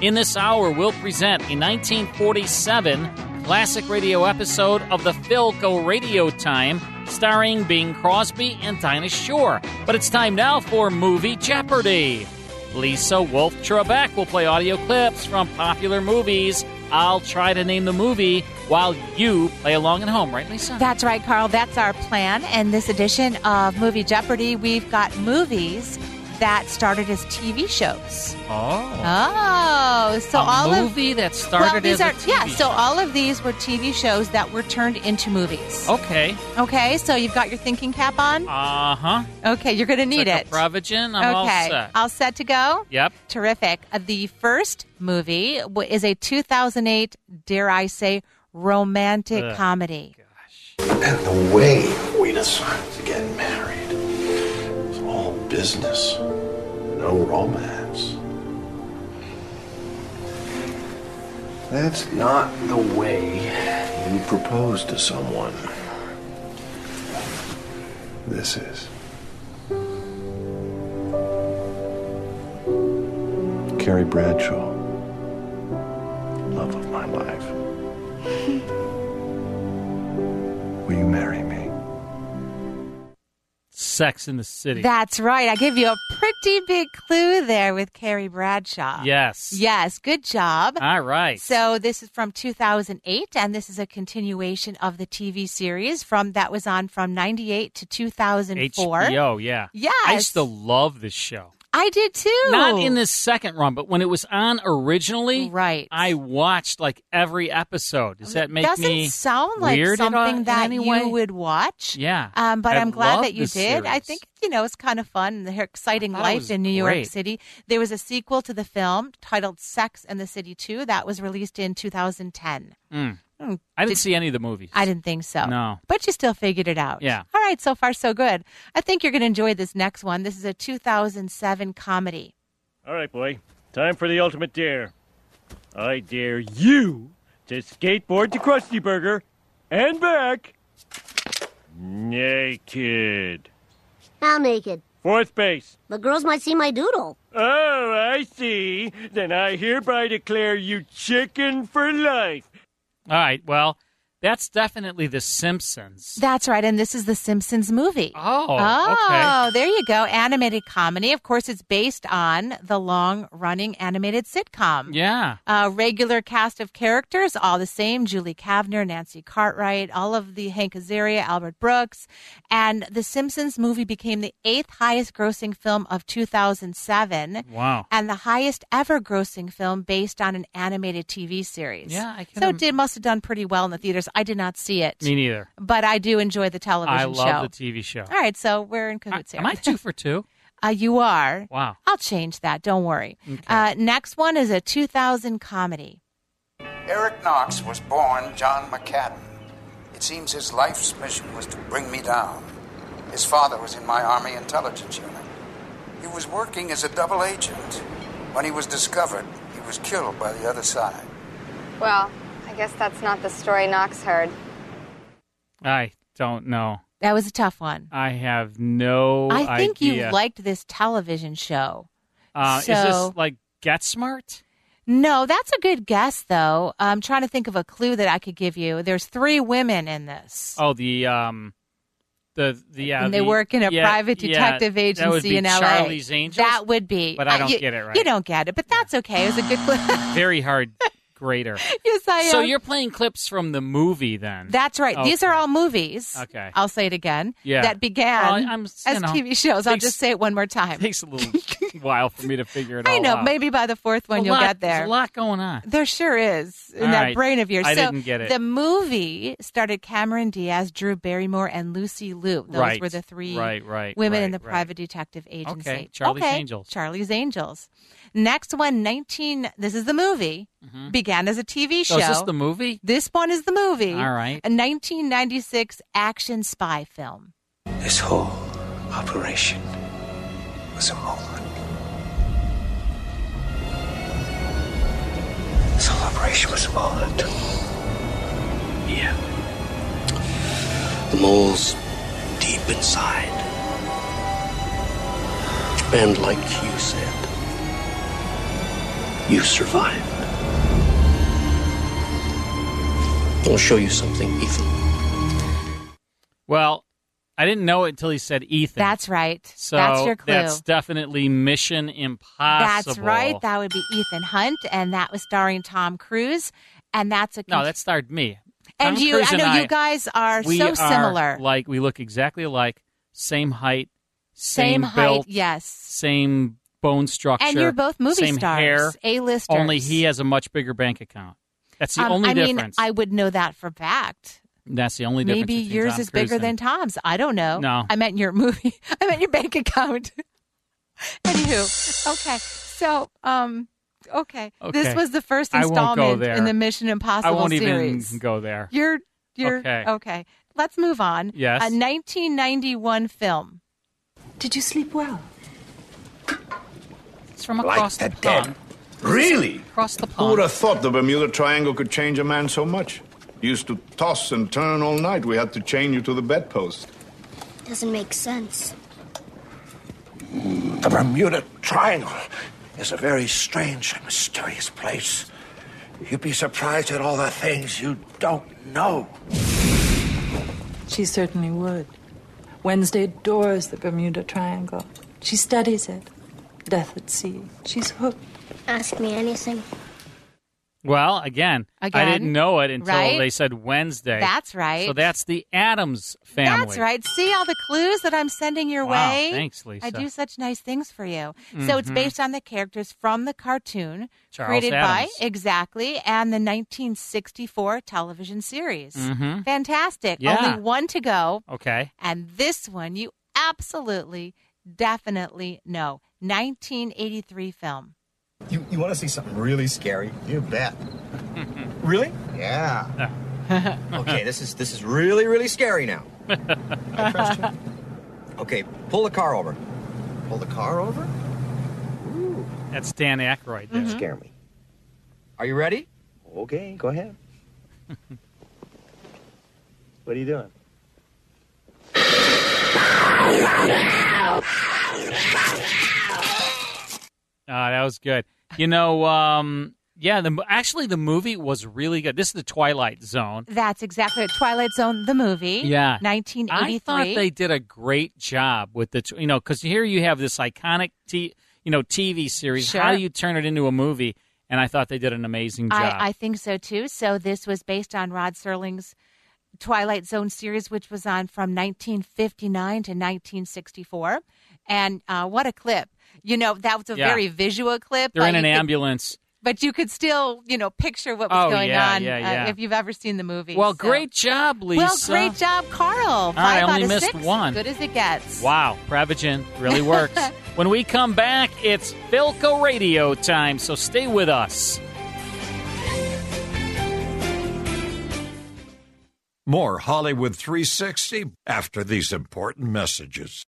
In this hour, we'll present a 1947 classic radio episode of the Philco Radio Time starring Bing Crosby and Dinah Shore. But it's time now for Movie Jeopardy! Lisa Wolf Trebek will play audio clips from popular movies. I'll try to name the movie while you play along at home, right, Lisa? That's right, Carl. That's our plan. And this edition of Movie Jeopardy, we've got movies that started as TV shows. Oh. Oh, so a all movie of that started well, these as a are TV yeah. So all of these were TV shows that were turned into movies. Okay. Okay, so you've got your thinking cap on. Uh huh. Okay, you're going to need like it. A Provision. I'm all okay, set. all set to go. Yep. Terrific. Uh, the first movie is a 2008, dare I say, romantic Ugh. comedy. And the way we decided to get married was all business, no romance. That's not the way you propose to someone. This is. Carrie Bradshaw, love of my life. Will you marry me? Sex and the City. That's right. I give you a pretty big clue there with Carrie Bradshaw. yes. Yes, good job. All right. So this is from 2008, and this is a continuation of the TV series from that was on from 98 to 2004. HBO. Yeah. Yes. I used to love this show. I did too. Not in this second run, but when it was on originally, Right. I watched like every episode. Does that make Doesn't me sound like weird something in that you way? would watch. Yeah. Um, but I I'm glad that you did. I think you know it's kind of fun. The exciting I thought it life in New York great. City. There was a sequel to the film titled "Sex and the City 2" that was released in 2010. Mm. Hmm. I didn't Did- see any of the movies. I didn't think so. No. But you still figured it out. Yeah. All right, so far so good. I think you're going to enjoy this next one. This is a 2007 comedy. All right, boy. Time for the ultimate dare. I dare you to skateboard to Krusty Burger and back naked. How naked? Fourth base. The girls might see my doodle. Oh, I see. Then I hereby declare you chicken for life. All right. Well, that's definitely The Simpsons. That's right, and this is the Simpsons movie. Oh, Oh, okay. there you go. Animated comedy. Of course, it's based on the long running animated sitcom. Yeah. A regular cast of characters, all the same Julie Kavner, Nancy Cartwright, all of the Hank Azaria, Albert Brooks. And The Simpsons movie became the eighth highest grossing film of 2007 Wow. and the highest ever grossing film based on an animated TV series. Yeah, I can So it did, must have done pretty well in the theaters. I did not see it, Me neither. but I do enjoy the television show. I love show. the TV show. All right, so we're in cahoots here. Am I two for two? Uh, you are. Wow. I'll change that. Don't worry. Okay. Uh, next one is a 2000 comedy. Eric Knox was born John McCadden. It seems his life's mission was to bring me down. His father was in my Army intelligence unit. He was working as a double agent. When he was discovered, he was killed by the other side. Well, I guess that's not the story Knox heard. I don't know. That was a tough one. I have no I think idea. you liked this television show. Uh, is this like Get Smart? No, that's a good guess, though. I'm trying to think of a clue that I could give you. There's three women in this. Oh, the um, the the yeah. and they the- work in a yeah, private yeah, detective that would agency be in LA. Charlie's Angels. That would be. But I uh, don't you- get it right. You don't get it, but that's okay. It was a good clue. Very hard grader. yes, I am. So you're playing clips from the movie then? That's right. These are all movies. Okay. I'll say it again. Yeah. That began Well, as know, TV shows. I'll just say it one more time. takes a little while for me to figure it all I know. out. Maybe by the fourth one A you'll lot- get there. There's a lot going on. There sure is in All that right. brain of yours. I so didn't get it. The movie started Cameron Diaz, Drew Barrymore, and Lucy Liu. Those Right. were the three Right, right, women in the private detective agency. Okay, Charlie's Okay, Angels. Charlie's Angels. Next one, 19. This is the movie. Began as a TV show. So Mm-hmm. is this the movie? This one is the movie. All right. A 1996 action spy film. This whole operation was a moment. This whole operation was a moment. Yeah. The mole's deep inside. And like you said, you survived. I'll show you something, Ethan. Well, I didn't know it until he said Ethan. That's right. So that's your clue. that's definitely Mission Impossible. That's right. That would be Ethan Hunt, and that was starring Tom Cruise. And that's a no, that starred me. and Tom you. Cruise I know and you guys are we so are similar. Like we look exactly alike. Same height. Same Same, height, built, yes. Same bone structure. And you're both movie same stars, A-listers. Only he has a much bigger bank account. That's the Um, only I mean, difference. I would know that for fact. That's the only difference. Maybe yours Tom is Cruise bigger and- than Tom's. I don't know. No. I meant your movie. I meant your bank account. Anywho, okay. So, um, okay. This was the first I won't go installment in the Mission Impossible I won't series. even go there. You're, you're Okay. okay. Let's move on. Yes. A 1991 film. Did you sleep well? It's from Like across the the dead. pond. Really? Across the pond. Who would have thought the Bermuda Triangle could change a man so much? You used to toss and turn all night. We had to chain you to the bedpost. Doesn't make sense. The Bermuda Triangle is a very strange and mysterious place. You'd be surprised at all the things you don't know. She certainly would. Wednesday adores the Bermuda Triangle. She studies it. Death at sea. She's hooked. Ask me anything. Well, again, I didn't know it until right? they said Wednesday. That's right. So that's the Addams family. That's right. See all the clues that I'm sending your Wow, way? thanks, Lisa. I do such nice things for you. So it's Mhm. based on the characters from the cartoon Charles created Addams. by exactly and the 1964 television series. Mhm. Fantastic. Yeah. Only one to go. Okay. And this one you absolutely definitely no. 1983 film. You, you want to see something really scary? You bet. Really? Yeah. okay, this is this is really really scary now. I trust you. Okay, pull the car over. Pull the car over? Ooh. That's Dan Aykroyd there. Scare me. Are you ready? Okay, go ahead. what are you doing? Ah, that was good. You know, um, yeah, the actually the movie was really good. This is the Twilight Zone. That's exactly it. Twilight Zone, the movie. Yeah, 1983. I thought they did a great job with the, you know, because here you have this iconic, t- you know, TV series. How do you turn it into a movie? And I thought they did an amazing job. I, I think so too. So this was based on Rod Serling's Twilight Zone series, which was on from 1959 to 1964. And uh, what a clip! You know, that was a Yeah. very visual clip. They're in an you could- ambulance. but you could still, you know, picture what was Oh, going yeah, on yeah, uh, if you've ever seen the movie. Well, So- great job, Lisa. Well, great job, Carl. I Five only out of missed six. one. Good as it gets. Wow, Prevagen really works. when we come back, it's Philco Radio time, so stay with us. More Hollywood 360 after these important messages.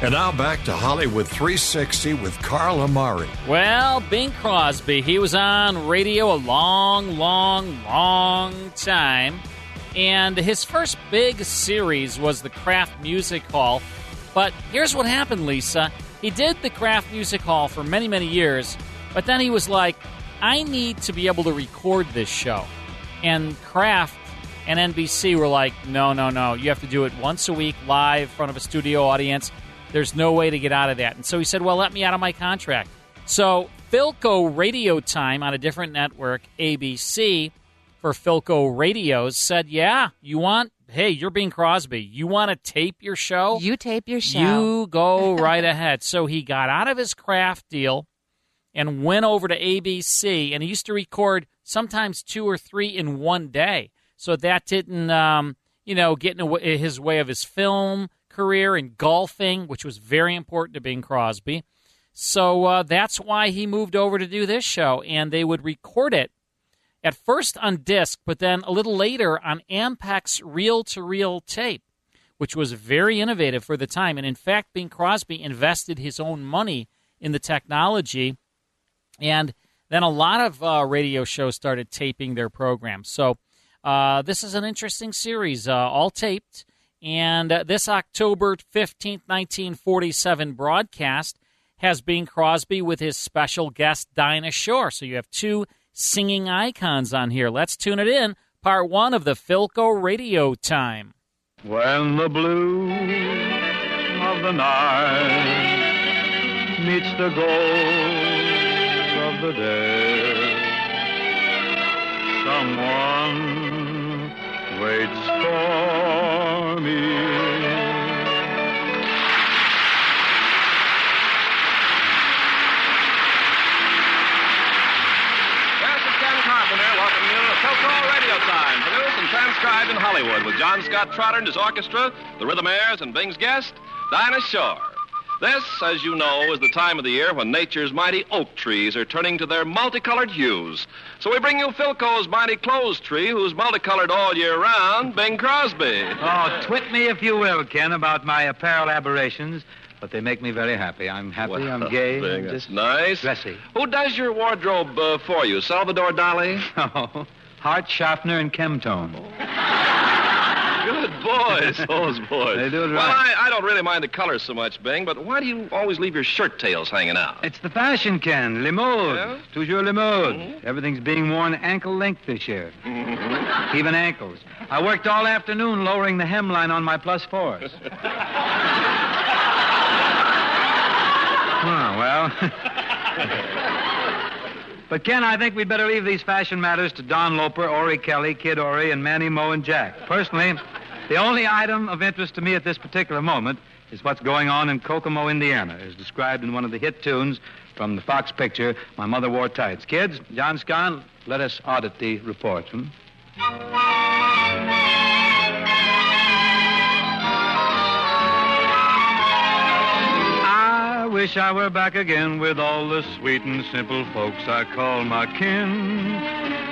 And now back to Hollywood 360 with Carl Amari. Well, Bing Crosby, he was on radio a long, long, long time. And his first big series was the Kraft Music Hall. But here's what happened, Lisa. he did the Kraft Music Hall for many, many years, but then he was like, I need to be able to record this show. And Kraft and NBC were like, no, no, no. You have to do it once a week live in front of a studio audience. There's no way to get out of that. And so he said, well, let me out of my contract. So Philco Radio Time on a different network, ABC, for Philco Radios, said, yeah, you want, hey, you're Bing Crosby. You want to tape your show? You tape your show. You go right ahead. So he got out of his Kraft deal and went over to ABC, and he used to record sometimes two or three in one day. So that didn't, um, you know, get in his way of his film career in golfing, which was very important to Bing Crosby. So uh, that's why he moved over to do this show, and they would record it at first on disc, but then a little later on Ampex reel to reel tape, which was very innovative for the time. And in fact, Bing Crosby invested his own money in the technology, and then a lot of uh, radio shows started taping their programs. So uh, this is an interesting series, uh, all taped. And uh, this October 15th, 1947 broadcast has Bing Crosby with his special guest Dinah Shore. So you have two singing icons on here. Let's tune it in. Part one of the Philco Radio Time. When the blue of the night meets the gold of the day, someone waits for me. Philco Radio Time, produced and transcribed in Hollywood with John Scott Trotter and his orchestra, the Rhythmaires, and Bing's guest, Dinah Shore. This, as you know, is the time of the year when nature's mighty oak trees are turning to their multicolored hues. So we bring you Philco's mighty clothes tree, who's multicolored all year round, Bing Crosby. Oh, twit me if you will, Ken, about my apparel aberrations, but they make me very happy. I'm happy, Well, I'm gay, Bing, I'm just nice. dressy. Who does your wardrobe uh, for you? Salvador Dali? Oh, Hart, Schaffner, and Kem-Tone. Good boys, those boys. They do it Well. I, I don't really mind the colors so much, Bing, but why do you always leave your shirt tails hanging out? It's the fashion, Ken. Le mode. Toujours le mode. Mm-hmm. Everything's being worn ankle length this year. Even ankles. I worked all afternoon lowering the hemline on my plus fours. oh, well. but, Ken, I think we'd better leave these fashion matters to Don Loper, Orry-Kelly, Kid Ory, and Manny Moe and Jack. Personally, the only item of interest to me at this particular moment is what's going on in Kokomo, Indiana, as described in one of the hit tunes from the Fox picture, My Mother Wore Tights. Kids, John Scott, let us audit the report. Hmm? Wish I were back again with all the sweet and simple folks I call my kin.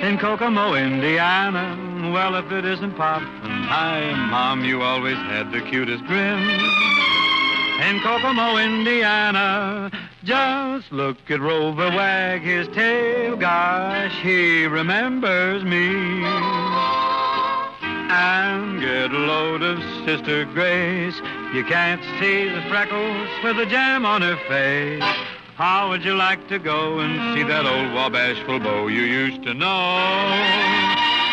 In Kokomo, Indiana, well, if it isn't Pop and Hi, Mom, you always had the cutest grin. In Kokomo, Indiana, just look at Rover wag his tail. Gosh, he remembers me. And get a load of Sister Grace. You can't see the freckles with the jam on her face. How would you like to go and see that old Wabashful beau you used to know?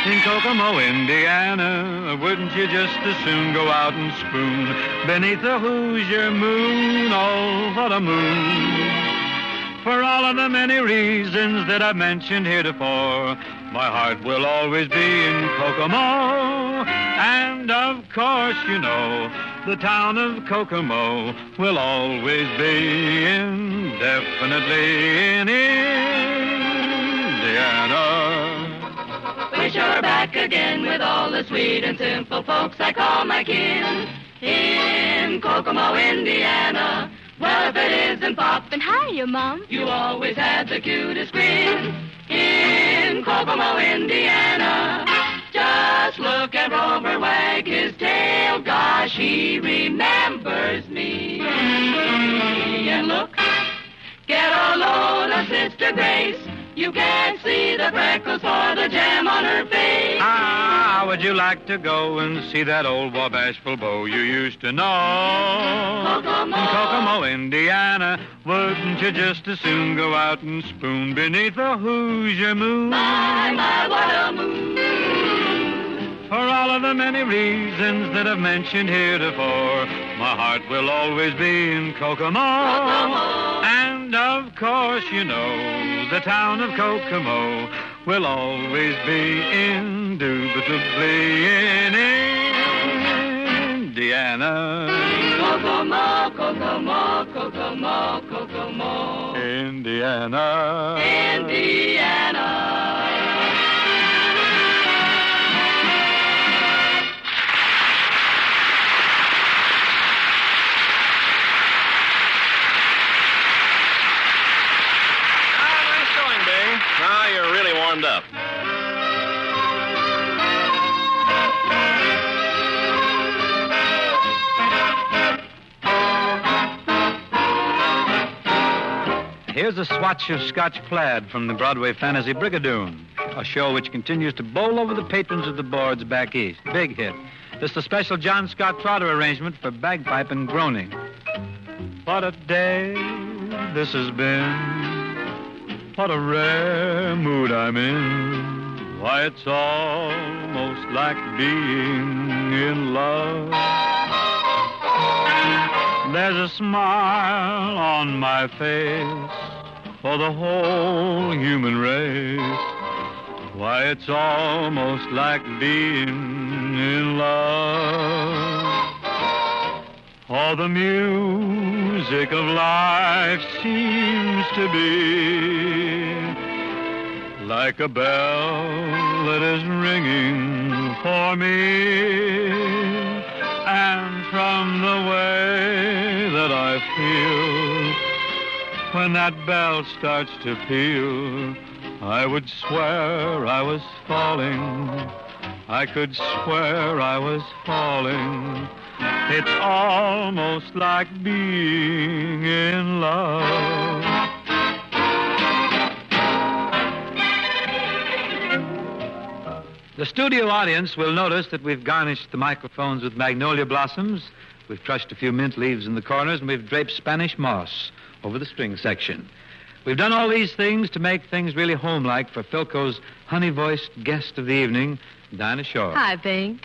In Kokomo, Indiana, wouldn't you just as soon go out and spoon beneath the Hoosier moon? Oh, what a moon! For all of the many reasons that I've mentioned heretofore, my heart will always be in Kokomo. And of course, you know, the town of Kokomo will always be indefinitely in Indiana. Wish I were back again with all the sweet and simple folks I call my kin. In Kokomo, Indiana. Well, if it isn't Pop, And hiya, Mom. you always had the cutest grin. In Kokomo, Indiana. Just look at Rover wag his tail. Gosh, he remembers me. And look, get a load of Sister Grace. You can't see the freckles for the jam on her face. Ah, would you like to go and see that old Wabashful beau you used to know? Kokomo. In Kokomo, Indiana. Wouldn't you just as soon go out and spoon beneath the Hoosier moon? My, my, what a moon. For all of the many reasons that I've mentioned heretofore, my heart will always be in Kokomo. Kokomo. Of course, you know, the town of Kokomo will always be indubitably in Indiana. Kokomo, Kokomo, Kokomo, Kokomo. Indiana. Indiana. Warmed up. Here's a swatch of Scotch plaid from the Broadway Fantasy Brigadoon, a show which continues to bowl over the patrons of the boards back east. Big hit. This is a special John Scott Trotter arrangement for bagpipe and groaning. What a day this has been. What a rare mood I'm in. Why, it's almost like being in love. There's a smile on my face for the whole human race. Why, it's almost like being in love. All the music of life seems to be like a bell that is ringing for me. And from the way that I feel when that bell starts to peal, I would swear I was falling. I could swear I was falling. It's almost like being in love. The studio audience will notice that we've garnished the microphones with magnolia blossoms, we've crushed a few mint leaves in the corners, and we've draped Spanish moss over the string section. We've done all these things to make things really homelike for Philco's honey voiced guest of the evening, Dinah Shore. Hi, Bing.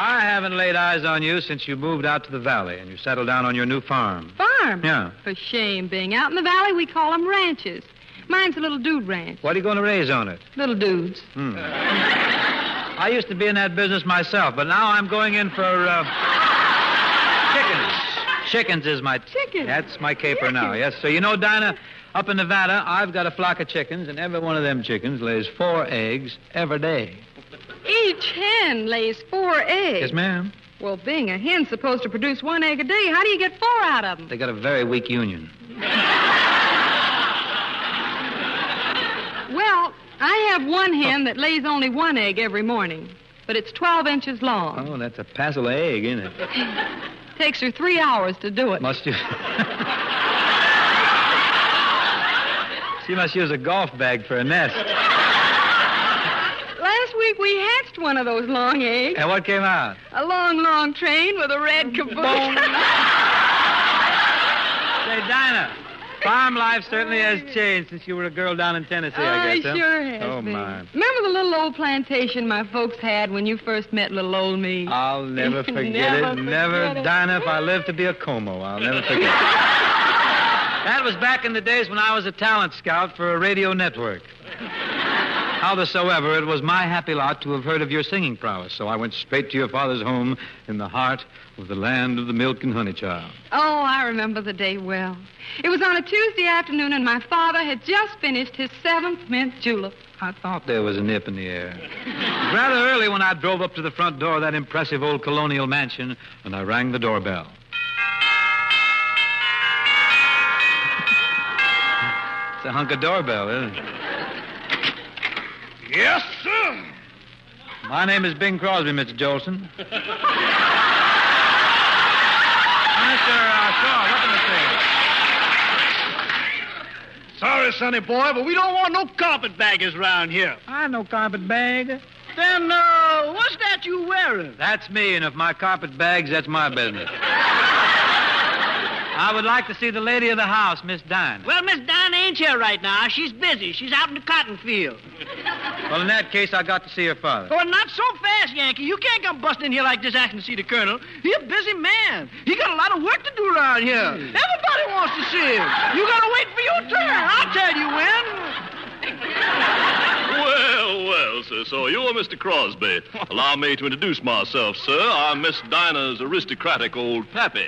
I haven't laid eyes on you since you moved out to the valley and you settled down on your new farm. Farm? Yeah. For shame, Bing. Out in the valley, we call them ranches. Mine's a little dude ranch. What are you going to raise on it? Little dudes. Hmm. I used to be in that business myself, but now I'm going in for uh, chickens. Chickens is my chickens. That's my caper now. Yes. So you know, Dinah, up in Nevada, I've got a flock of chickens, and every one of them chickens lays four eggs every day. Each hen lays four eggs. Yes, ma'am. Well, being a hen's supposed to produce one egg a day, how do you get four out of them? They got a very weak union. Well, I have one hen that lays only one egg every morning, but it's 12 inches long. Oh, that's a passel egg, isn't it? Takes her three hours to do it. Must you? she must use a golf bag for a nest. Week we hatched one of those long eggs. And what came out? A long, long train with a red caboose. Say, Dinah, farm life certainly has changed since you were a girl down in Tennessee, I guess. huh? sure has. Oh, been. my. Remember the little old plantation my folks had when you first met little old me? I'll never forget Never it. Never, it. Dinah, if I live to be a Como, I'll never forget it. That was back in the days when I was a talent scout for a radio network. Howsoever, it was my happy lot to have heard of your singing prowess, so I went straight to your father's home in the heart of the land of the milk and honey child. Oh, I remember the day well. It was on a Tuesday afternoon, and my father had just finished his seventh mint julep. I thought there was a nip in the air. It was rather early when I drove up to the front door of that impressive old colonial mansion, and I rang the doorbell. It's a hunk of doorbell, isn't it? Yes, sir. My name is Bing Crosby, Mr. Jolson. Mr. Uh, Shaw, what can I say? Sorry, sonny boy, but we don't want no carpetbaggers around here. say? I no carpetbag. Then, uh, what's that you wearing? That's me, and if my carpet bags, that's my business. I would like to see the lady of the house, Miss Dinah. Well, Miss Dinah ain't here right now. She's busy. She's out in the cotton field. Well, in that case, I got to see her father. Oh, not so fast, Yankee. You can't come busting in here like this asking to see the colonel. He's a busy man. He got a lot of work to do around here. Everybody wants to see him. You gotta wait for your turn. I'll tell you when. Well, well, sir, so you're Mr. Crosby. Allow me to introduce myself, sir. I'm Miss Dinah's aristocratic old pappy.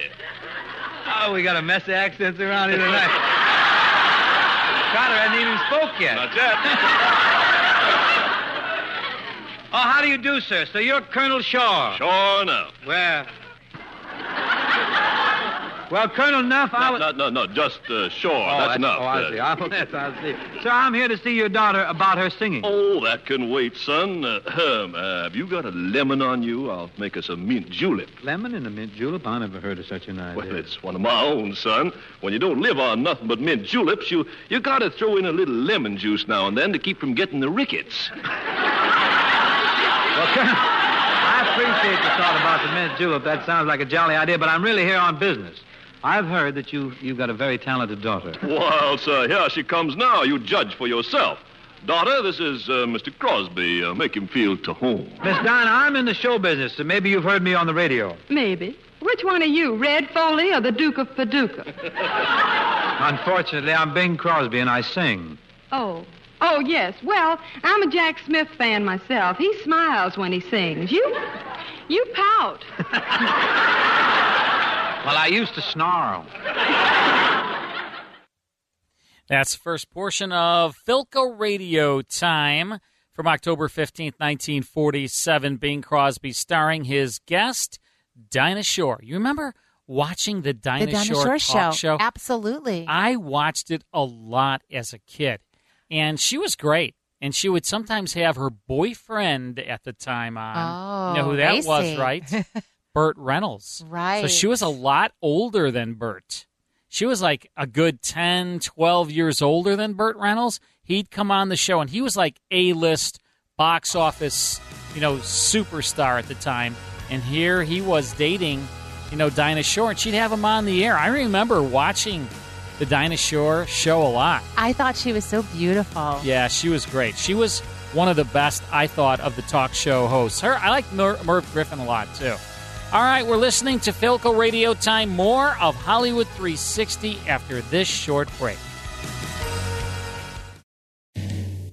Oh, we got a mess of accents around here tonight. Carter hasn't even spoke yet. Not yet. oh, how do you do, sir? So you're Colonel Shaw. Sure enough. Well, well, Colonel Nuff, I No, was... no, no, no, just uh, sure. Oh, that's, enough. Oh, I Uh, see. Oh, that's, I see. Sir, I'm here to see your daughter about her singing. Oh, that can wait, son. Uh, ahem, uh, have you got a lemon on you? I'll make us a mint julep. Lemon and a mint julep? I never heard of such an idea. Well, it's one of my own, son. When you don't live on nothing but mint juleps, you you got to throw in a little lemon juice now and then to keep from getting the rickets. Well, Colonel, I appreciate the thought about the mint julep. That sounds like a jolly idea, but I'm really here on business. I've heard that you, you've got a very talented daughter. Well, sir, here she comes now. You judge for yourself. Daughter, this is uh, Mr. Crosby. Uh, make him feel to home. Miss Dinah, I'm in the show business, so maybe you've heard me on the radio. Maybe. Which one are you, Red Foley or the Duke of Paducah? Unfortunately, I'm Bing Crosby and I sing. Oh. Oh, yes. Well, I'm a Jack Smith fan myself. He smiles when he sings. You. You pout. Well, I used to snarl. That's the first portion of Philco Radio Time from October 15th, 1947. Bing Crosby starring his guest, Dinah Shore. You remember watching the Dinah, the Dinah Shore, Shore talk show. show? Absolutely. I watched it a lot as a kid, and she was great. And she would sometimes have her boyfriend at the time on. Oh, you know who Oh, that I was, see. right? Burt Reynolds. Right. So she was a lot older than Burt. She was like a good 10, 12 years older than Burt Reynolds. He'd come on the show, and he was like A list box office, you know, superstar at the time. And here he was dating, you know, Dinah Shore, and she'd have him on the air. I remember watching the Dinah Shore show a lot. I thought she was so beautiful. Yeah, she was great. She was one of the best, I thought, of the talk show hosts. Her, I like Mer- Merv Griffin a lot too. All right, we're listening to Philco Radio Time. More of Hollywood 360 after this short break.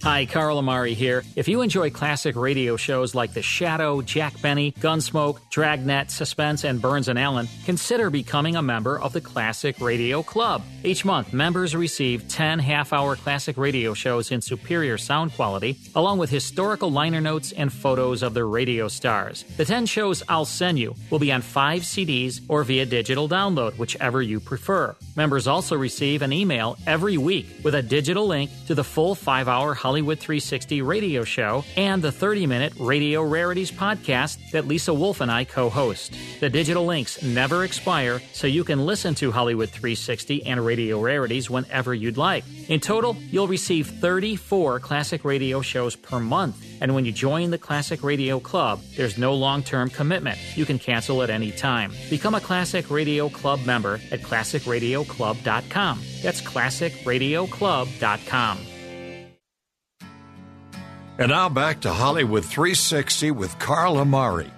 Hi, Carl Amari here. If you enjoy classic radio shows like The Shadow, Jack Benny, Gunsmoke, Dragnet, Suspense, and Burns and Allen, consider becoming a member of the Classic Radio Club. Each month, members receive 10 half hour classic radio shows in superior sound quality, along with historical liner notes and photos of the radio stars. The 10 shows I'll send you will be on five CDs or via digital download, whichever you prefer. Members also receive an email every week with a digital link to the full five hour Hollywood 360 radio show and the 30 minute Radio Rarities podcast that Lisa Wolf and I co host. The digital links never expire, so you can listen to Hollywood 360 and Radio Rarities whenever you'd like. In total, you'll receive 34 classic radio shows per month. And when you join the Classic Radio Club, there's no long term commitment. You can cancel at any time. Become a Classic Radio Club member at classicradioclub.com. That's classicradioclub.com. And now back to Hollywood 360 with Carl Amari.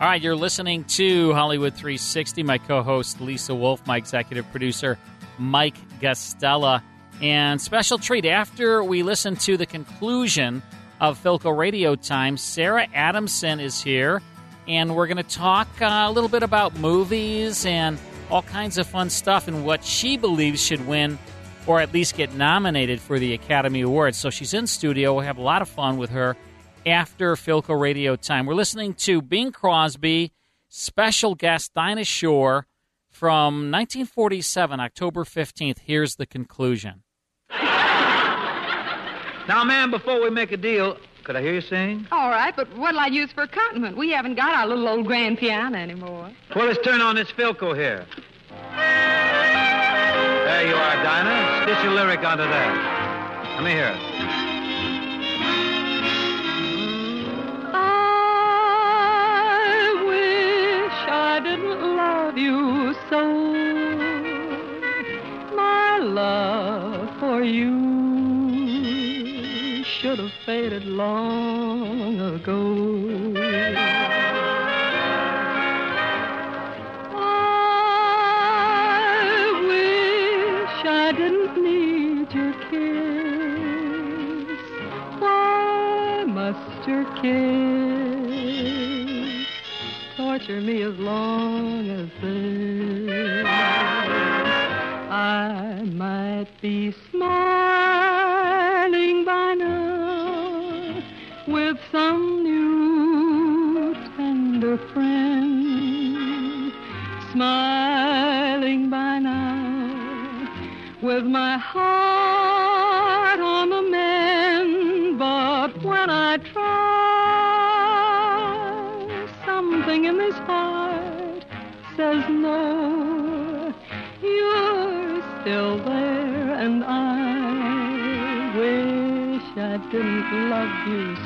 All right, you're listening to Hollywood 360. My co host, Lisa Wolf, my executive producer, Mike Gastella. And special treat after we listen to the conclusion of Philco Radio Time, Sarah Adamson is here, and we're going to talk uh, a little bit about movies and all kinds of fun stuff and what she believes should win or at least get nominated for the Academy Awards. So she's in studio. We'll have a lot of fun with her after Philco Radio Time. We're listening to Bing Crosby, special guest Dinah Shore from 1947, October 15th. Here's the conclusion. Now, ma'am, before we make a deal, could I hear you sing? All right, but what'll I use for accompaniment? We haven't got our little old grand piano anymore. Well, let's turn on this Philco here. There you are, Dinah. Stitch a lyric onto that. Let me hear it. I wish I didn't love you so. My love for you should have faded long ago. Torture me as long as this? I might be love you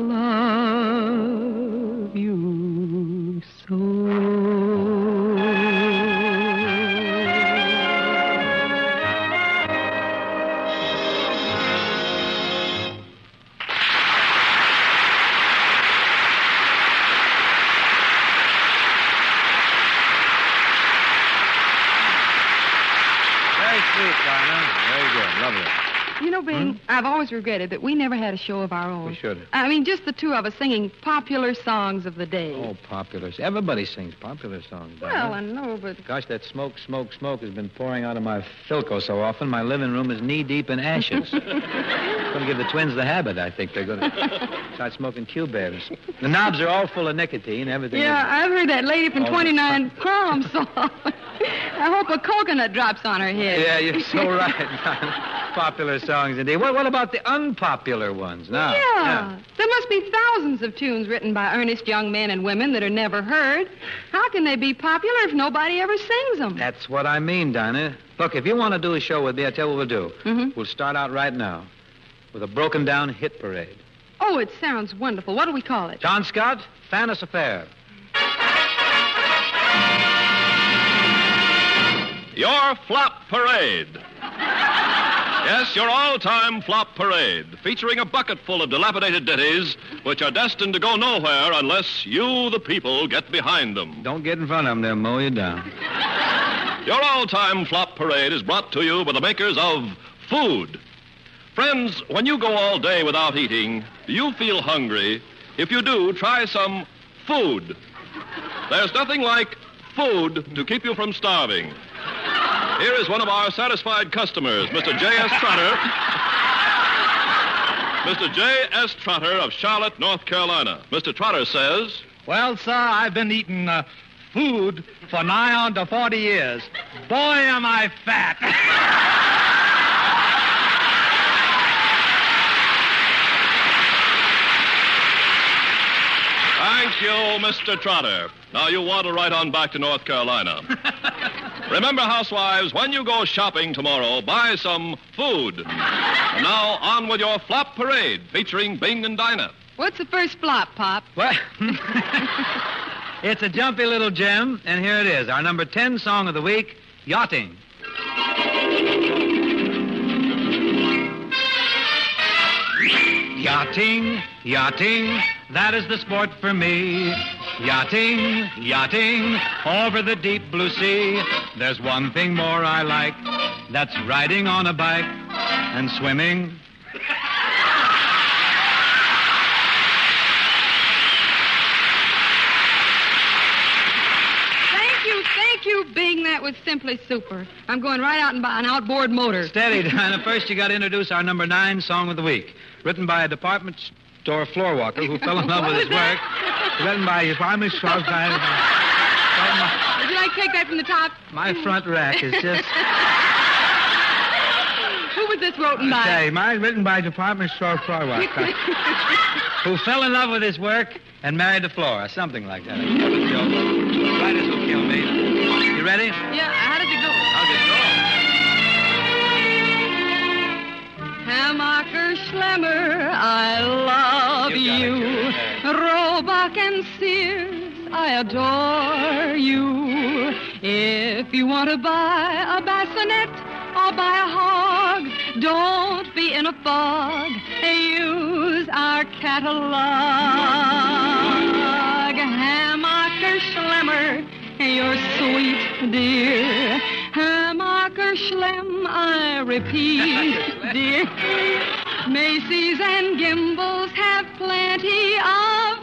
always regretted that we never had a show of our own. We should. I mean, just the two of us singing popular songs of the day. Oh, popular. Everybody sings popular songs. Well, I know, but Gosh, that smoke, smoke, smoke has been pouring out of my Philco so often, my living room is knee deep in ashes. it's going to give the twins the habit, I think. They're going to start smoking cubebs. The knobs are all full of nicotine, everything. yeah, I've heard that lady from Oh, 29 Palms song. I hope a coconut drops on her head. Yeah, you're so right. Popular songs indeed. What, what about the unpopular ones now? Yeah. There must be thousands of tunes written by earnest young men and women that are never heard. How can they be popular if nobody ever sings them? That's what I mean, Dinah. Look, if you want to do a show with me, I tell you what we'll do. Mm-hmm. We'll start out right now with a broken down hit parade. Oh, it sounds wonderful. What do we call it? John Scott, Fannis Affair. Your Flop Parade. Yes, your all time flop parade, featuring a bucket full of dilapidated ditties which are destined to go nowhere unless you, the people, get behind them. Don't get in front of them, they'll mow you down. Your all time flop parade is brought to you by the makers of food. Friends, when you go all day without eating, you feel hungry? If you do, try some food. There's nothing like food to keep you from starving. Here is one of our satisfied customers, Mr. J.S. Trotter. Mr. J.S. Trotter of Charlotte, North Carolina. Mr. Trotter says. Well, sir, I've been eating uh, food for nigh on to 40 years. Boy, am I fat. Thank you, Mr. Trotter. Now you want to ride on back to North Carolina. Remember, housewives, when you go shopping tomorrow, buy some food. And now on with your flop parade featuring Bing and Dinah. What's the first flop, Pop? What? It's a jumpy little gem, and here it is, our number 10 song of the week, Yachting. Yachting, yachting, that is the sport for me. Yachting, yachting, over the deep blue sea. There's one thing more I like, that's riding on a bike and swimming was simply super. I'm going right out and buy an outboard motor. Steady, Dinah. First, you got to introduce our number nine song of the week, written by a department store floor walker who fell in love with his work. Written by his army sharp. Would you like to take that from the top? My front rack is just. Who was this written by? Okay, mine written by department store floor walker who fell in love with his work and married the Flora, something like that. Writers will kill me. You ready? Yeah, how did it go? How'd it go? Hammacher Schlemmer, I love you. Roebuck and Sears, I adore you. If you want to buy a bassinet or buy a hog, don't be in a fog. Use our catalog. Hammacher Schlemmer, you're sweet, dear. Hammacher Schlem, I repeat, dear. Macy's and Gimbels have plenty of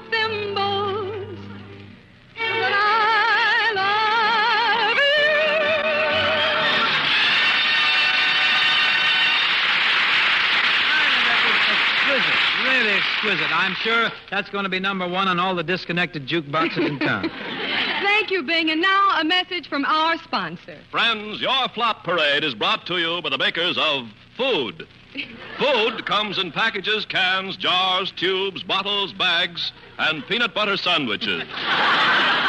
exquisite. I'm sure that's going to be number one on all the disconnected jukeboxes in town. Thank you, Bing. And now a message from our sponsor. Friends, your flop parade is brought to you by the makers of food. Food comes in packages, cans, jars, tubes, bottles, bags, and peanut butter sandwiches.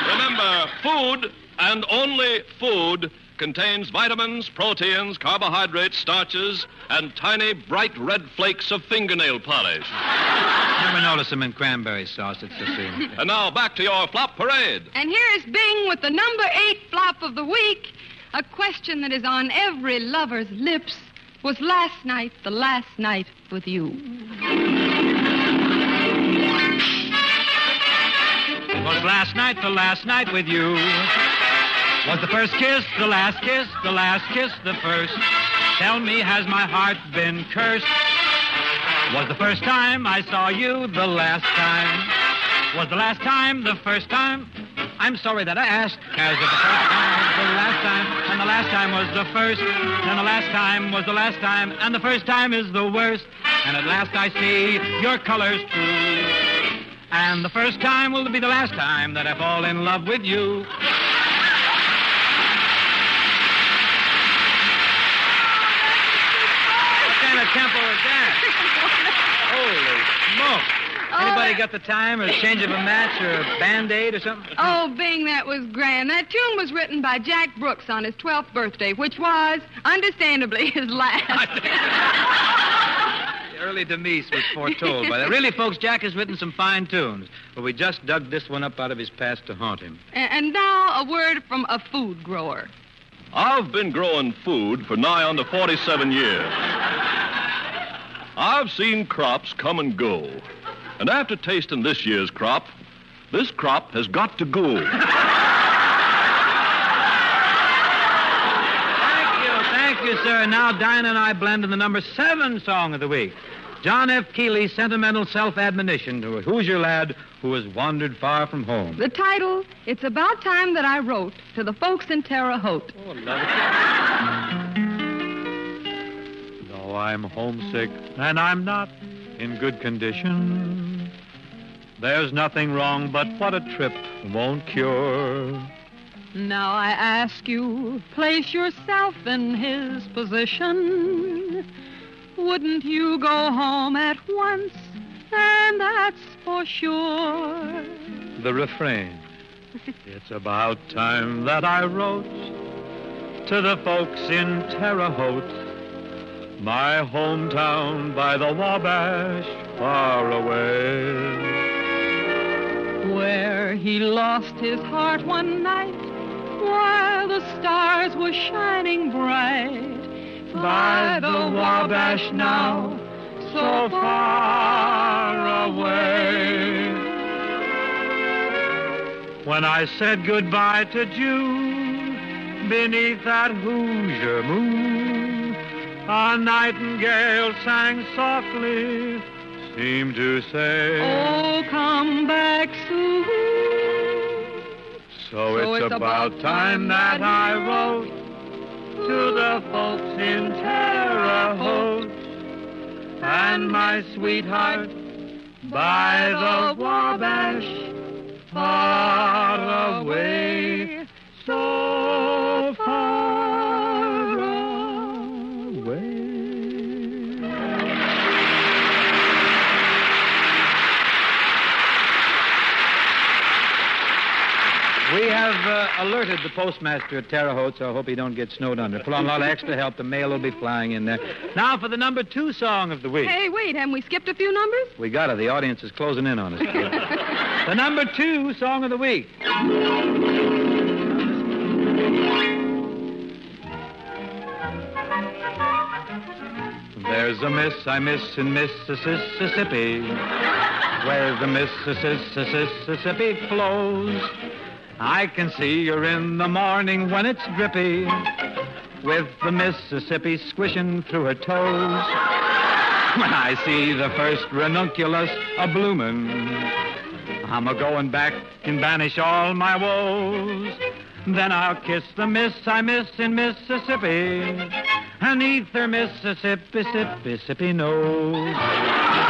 Remember, food and only food contains vitamins, proteins, carbohydrates, starches, and tiny bright red flakes of fingernail polish. Never notice them in cranberry sauce. It's the same. And now back to your flop parade. And here is Bing with the number eight flop of the week. A question that is on every lover's lips. Was last night the last night with you? Was last night the last night with you? Was the first kiss the last kiss, the last kiss the first? Tell me, has my heart been cursed? Was the first time I saw you the last time? Was the last time the first time? I'm sorry that I asked, as the first time was the last time, and the last time was the first, and the last time was the last time, and the first time is the worst. And at last I see your colors true. And the first time will be the last time that I fall in love with you. What kind of tempo is that? Holy smoke. Oh, Anybody got the time or the change of a match or a band-aid or something? Oh, Bing, that was grand. That tune was written by Jack Brooks on his 12th birthday, which was, understandably, his last. The early demise was foretold by that. Really, folks, Jack has written some fine tunes, but we just dug this one up out of his past to haunt him. and, and now a word from a food grower. I've been growing food for nigh on to 47 years. I've seen crops come and go. And after tasting this year's crop, this crop has got to go. Thank you, thank you, sir. Now Dinah and I blend in the number seven song of the week. John F. Keeley's sentimental self-admonition to a Hoosier lad who has wandered far from home. The title, It's About Time That I Wrote to the Folks in Terre Haute. Oh, Though I'm homesick and I'm not in good condition, there's nothing wrong but what a trip won't cure. Now I ask you, place yourself in his position. Wouldn't you go home at once? And that's for sure. The refrain. It's about time that I wrote to the folks in Terre Haute, my hometown by the Wabash, far away. Where he lost his heart one night while the stars were shining bright. By the Wabash now, so far away. When I said goodbye to June beneath that Hoosier moon, a nightingale sang softly, seemed to say, Oh, come back soon. So, it's, about time that I wrote to the folks in Terre Haute. And my sweetheart by the Wabash far away, so uh, alerted the postmaster at Terre Haute, so I hope he don't get snowed under. Put on a lot of extra help. The mail will be flying in there. Now for the number two song of the week. Hey, wait, haven't we skipped a few numbers? We got it. The audience is closing in on us. kid. the number two song of the week. There's a miss I miss in Mississippi, where the Mississippi flows. I can see her in the morning when it's drippy, with the Mississippi squishing through her toes. When I see the first ranunculus a bloomin', I'm a going back and banish all my woes. Then I'll kiss the miss I miss in Mississippi, and eat her Mississippi, sippy nose.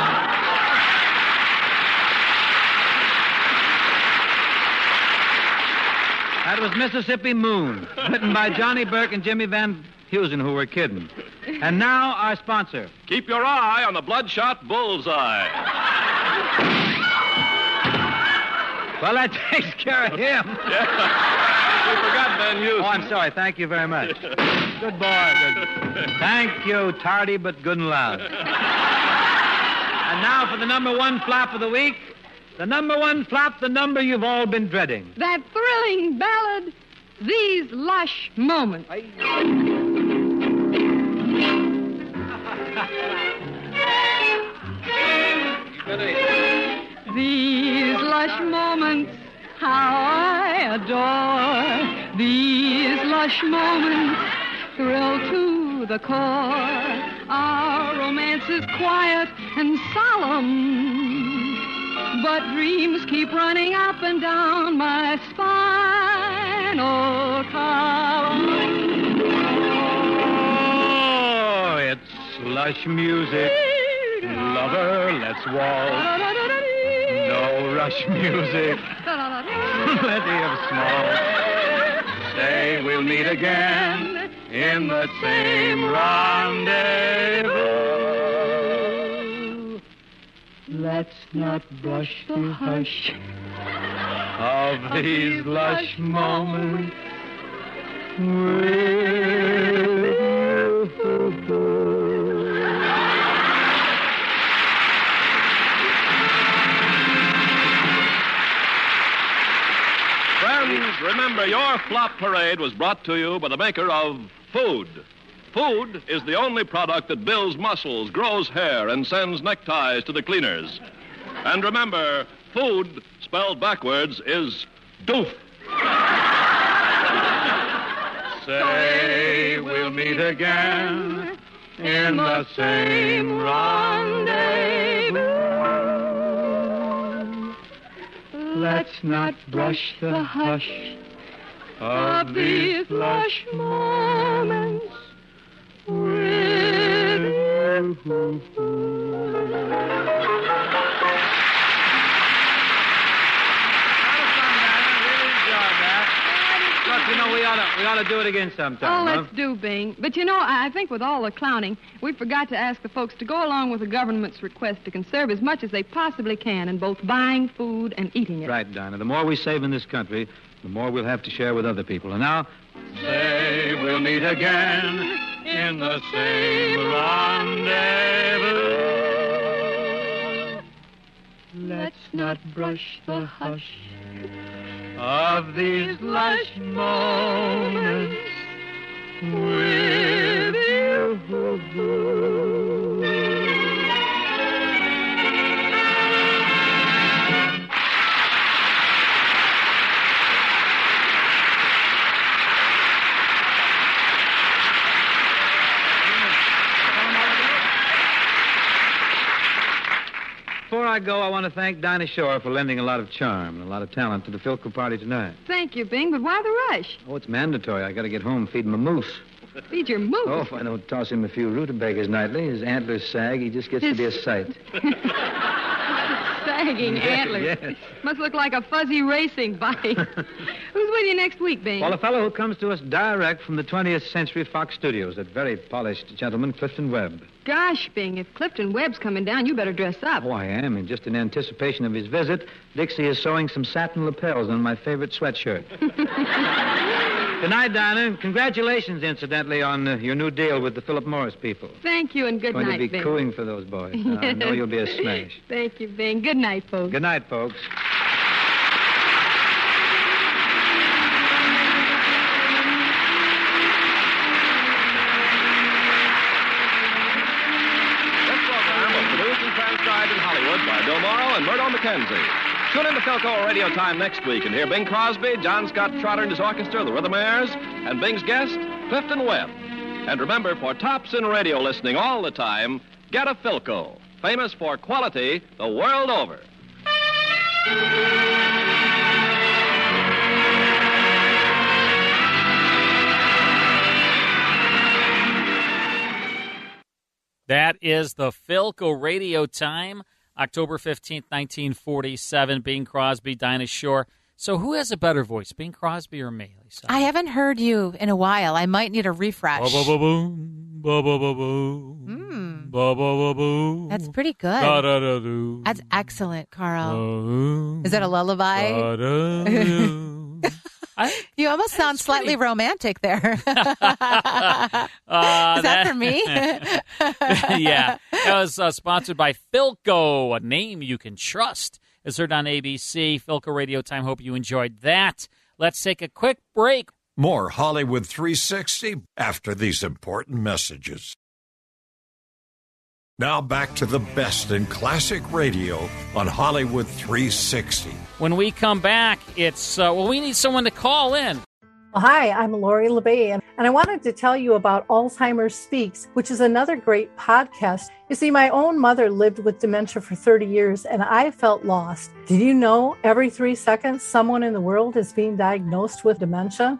That was Mississippi Moon, written by Johnny Burke and Jimmy Van Heusen, who were kidding. And now our sponsor. Keep your eye on the bloodshot bullseye. Well, that takes care of him. We forgot Ben Hughes. Oh, I'm sorry. Thank you very much. Good boy. Good. Thank you, tardy but good and loud. And now for the number one flop of the week. The number one flop, the number you've all been dreading. That thrilling ballad, These Lush Moments. These lush moments, how I adore. These lush moments thrill to the core. Our romance is quiet and solemn, but dreams keep running up and down my spinal column. Oh, it's lush music. Lover, let's waltz. No rush music. Plenty of small. Say we'll meet again in the same rendezvous. Let's not brush the hush of these lush moments. with Friends, remember your flop parade was brought to you by the maker of food. Food is the only product that builds muscles, grows hair, and sends neckties to the cleaners. And remember, food spelled backwards is doof. Say we'll meet again in the same rendezvous. Let's not brush the hush of these lush moments with Look, we ought to, we ought to do it again sometime. Oh, huh? let's do, Bing. But you know, I I think with all the clowning, we forgot to ask the folks to go along with the government's request to conserve as much as they possibly can in both buying food and eating it. Right, Dinah. The more we save in this country, the more we'll have to share with other people. And now, Say we'll meet again in the same rendezvous. Let's not brush the hush of these lush moments with before I go, I want to thank Dinah Shore for lending a lot of charm and a lot of talent to the Philco party tonight. Thank you, Bing, but why the rush? Oh, it's mandatory. I got to get home and feed my moose. Feed your moose. Oh, if I don't toss him a few rutabagas nightly, his antlers sag. He just gets to be a sight. Sagging antlers. yes. Must look like a fuzzy racing bike. Who's with you next week, Bing? Well, a fellow who comes to us direct from the 20th Century Fox Studios, that very polished gentleman, Clifton Webb. Gosh, Bing, if Clifton Webb's coming down, you better dress up. Oh, I am, and just in anticipation of his visit, Dixie is sewing some satin lapels on my favorite sweatshirt. Good night, Dinah. Congratulations, incidentally, on uh, your new deal with the Philip Morris people. Thank you and good night, Bing. Going to be Bing. cooing for those boys. I know you'll be a smash. Thank you, Bing. Good night, folks. Good night, folks. This program was produced and transcribed in Hollywood by Bill Morrow and Murdo McKenzie. Tune in to Philco Radio Time next week and hear Bing Crosby, John Scott Trotter and his orchestra, the Rhythmaires, and Bing's guest, Clifton Webb. And remember, for tops in radio listening all the time, get a Philco, famous for quality the world over. That is the Philco Radio Time, October 15th, 1947. Bing Crosby, Dinah Shore. So, who has a better voice, Bing Crosby or me, Lisa? I haven't heard you in a while. I might need a refresh. Ba-ba-ba-boom. Hmm. That's pretty good. Da-da-da-doo. That's excellent, Carl. Is that a lullaby? Da-da-doo. you almost sound slightly romantic there. Is Uh, that for me? yeah. That was uh, sponsored by Philco, a name you can trust. It's heard on ABC, Philco Radio Time. Hope you enjoyed that. Let's take a quick break. More Hollywood 360 after these important messages. Now back to the best in classic radio on Hollywood 360. When we come back, it's, uh, well, we need someone to call in. Well, hi, I'm Lori La Bey, and, and I wanted to tell you about Alzheimer's Speaks, which is another great podcast. You see, my own mother lived with dementia for 30 years, and I felt lost. Did you know every three seconds someone in the world is being diagnosed with dementia?